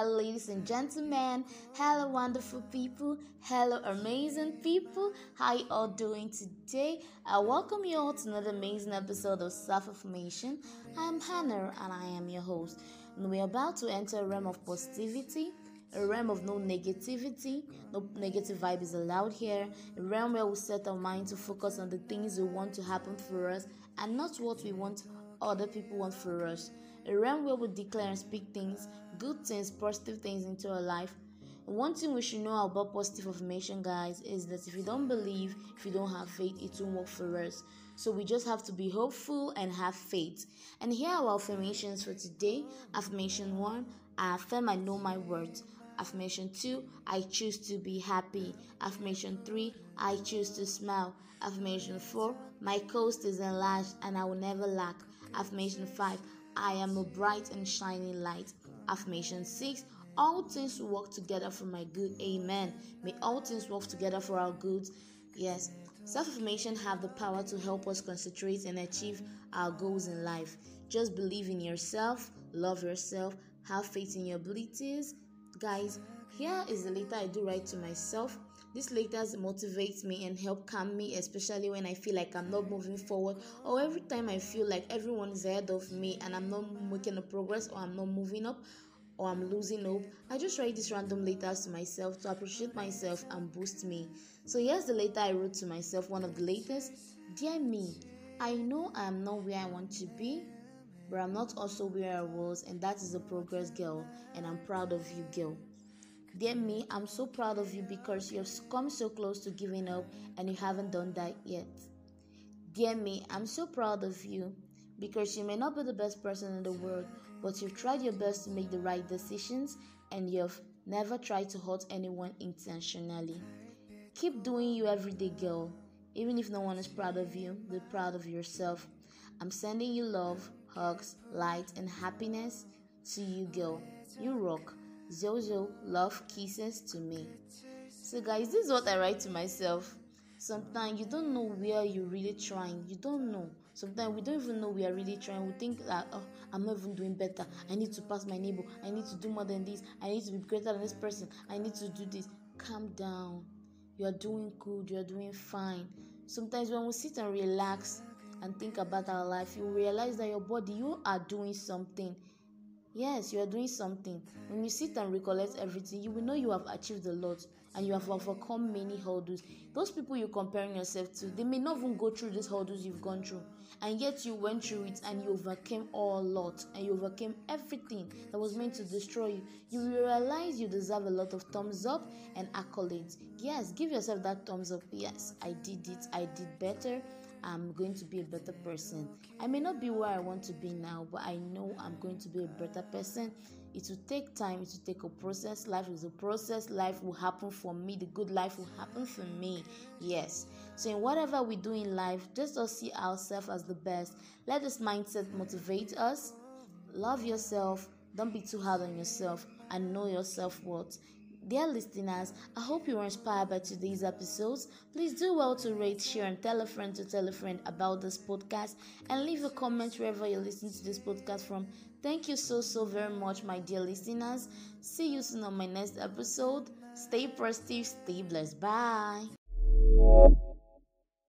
ladies and gentlemen. Hello, wonderful people. Hello, amazing people. How you all doing today? I welcome you all to another amazing episode of Self Affirmation. I am Hannah and I am your host. And we're about to enter a realm of positivity a realm of no negativity, no negative vibe is allowed here, a realm where we set our mind to focus on the things we want to happen for us and not what we want other people want for us. A realm where we declare and speak things, good things, positive things into our life. One thing we should know about positive affirmation, guys, is that if you don't believe, if you don't have faith, it won't work for us. So we just have to be hopeful and have faith. And here are our affirmations for today. Affirmation one: I affirm I know my words. Affirmation 2 I choose to be happy. Affirmation 3 I choose to smile. Affirmation 4 My coast is enlarged and I will never lack. Affirmation 5 I am a bright and shining light. Affirmation 6 All things work together for my good. Amen. May all things work together for our good. Yes. Self affirmation have the power to help us concentrate and achieve our goals in life. Just believe in yourself, love yourself, have faith in your abilities. Guys, here is the letter I do write to myself. These letters motivate me and help calm me, especially when I feel like I'm not moving forward, or every time I feel like everyone is ahead of me and I'm not making a progress, or I'm not moving up, or I'm losing hope. I just write these random letters to myself to appreciate myself and boost me. So here's the letter I wrote to myself, one of the latest. Dear me, I know I am not where I want to be, but I'm not also where I was, and that is a progress, girl, and I'm proud of you, girl. Dear me, I'm so proud of you because you've come so close to giving up and you haven't done that yet. Dear me, I'm so proud of you because you may not be the best person in the world, but you've tried your best to make the right decisions and you've never tried to hurt anyone intentionally. Keep doing you every day, girl. Even if no one is proud of you, be proud of yourself. I'm sending you love, hugs, light, and happiness to you, girl. You rock. Zozo, love, kisses to me. So, guys, this is what I write to myself. Sometimes you don't know where you're really trying. You don't know. Sometimes we don't even know we are really trying. We think that oh, I'm not even doing better. I need to pass my neighbor. I need to do more than this. I need to be greater than this person. I need to do this. Calm down. You are doing good. You are doing fine. Sometimes when we sit and relax and think about our life, you realize that your body, you are doing something Yes, you are doing something. When you sit and recollect everything, you will know you have achieved a lot and you have overcome many hurdles. Those people you're comparing yourself to, they may not even go through these hurdles you've gone through, and yet you went through it and you overcame all lot and you overcame everything that was meant to destroy you. You realize you deserve a lot of thumbs up and accolades. Yes, give yourself that thumbs up. Yes, I did it, I did better. I'm going to be a better person. I may not be where I want to be now, but I know I'm going to be a better person. It will take time, it will take a process. Life is a process. Life will happen for me. The good life will happen for me. Yes. So, in whatever we do in life, just us see ourselves as the best. Let this mindset motivate us. Love yourself. Don't be too hard on yourself and know your self worth. Dear listeners, I hope you were inspired by today's episodes. Please do well to rate, share, and tell a friend to tell a friend about this podcast and leave a comment wherever you're listening to this podcast from. Thank you so, so very much, my dear listeners. See you soon on my next episode. Stay positive, stay blessed. Bye.